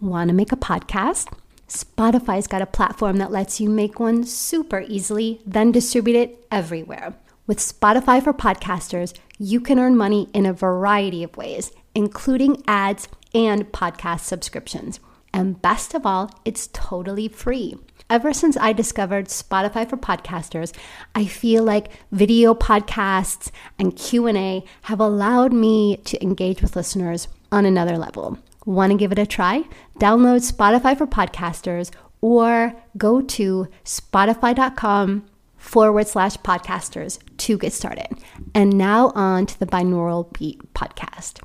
Want to make a podcast? Spotify's got a platform that lets you make one super easily, then distribute it everywhere. With Spotify for Podcasters, you can earn money in a variety of ways, including ads and podcast subscriptions. And best of all, it's totally free. Ever since I discovered Spotify for podcasters, I feel like video podcasts and Q&A have allowed me to engage with listeners on another level. Want to give it a try? Download Spotify for podcasters or go to spotify.com forward slash podcasters to get started. And now on to the binaural beat podcast.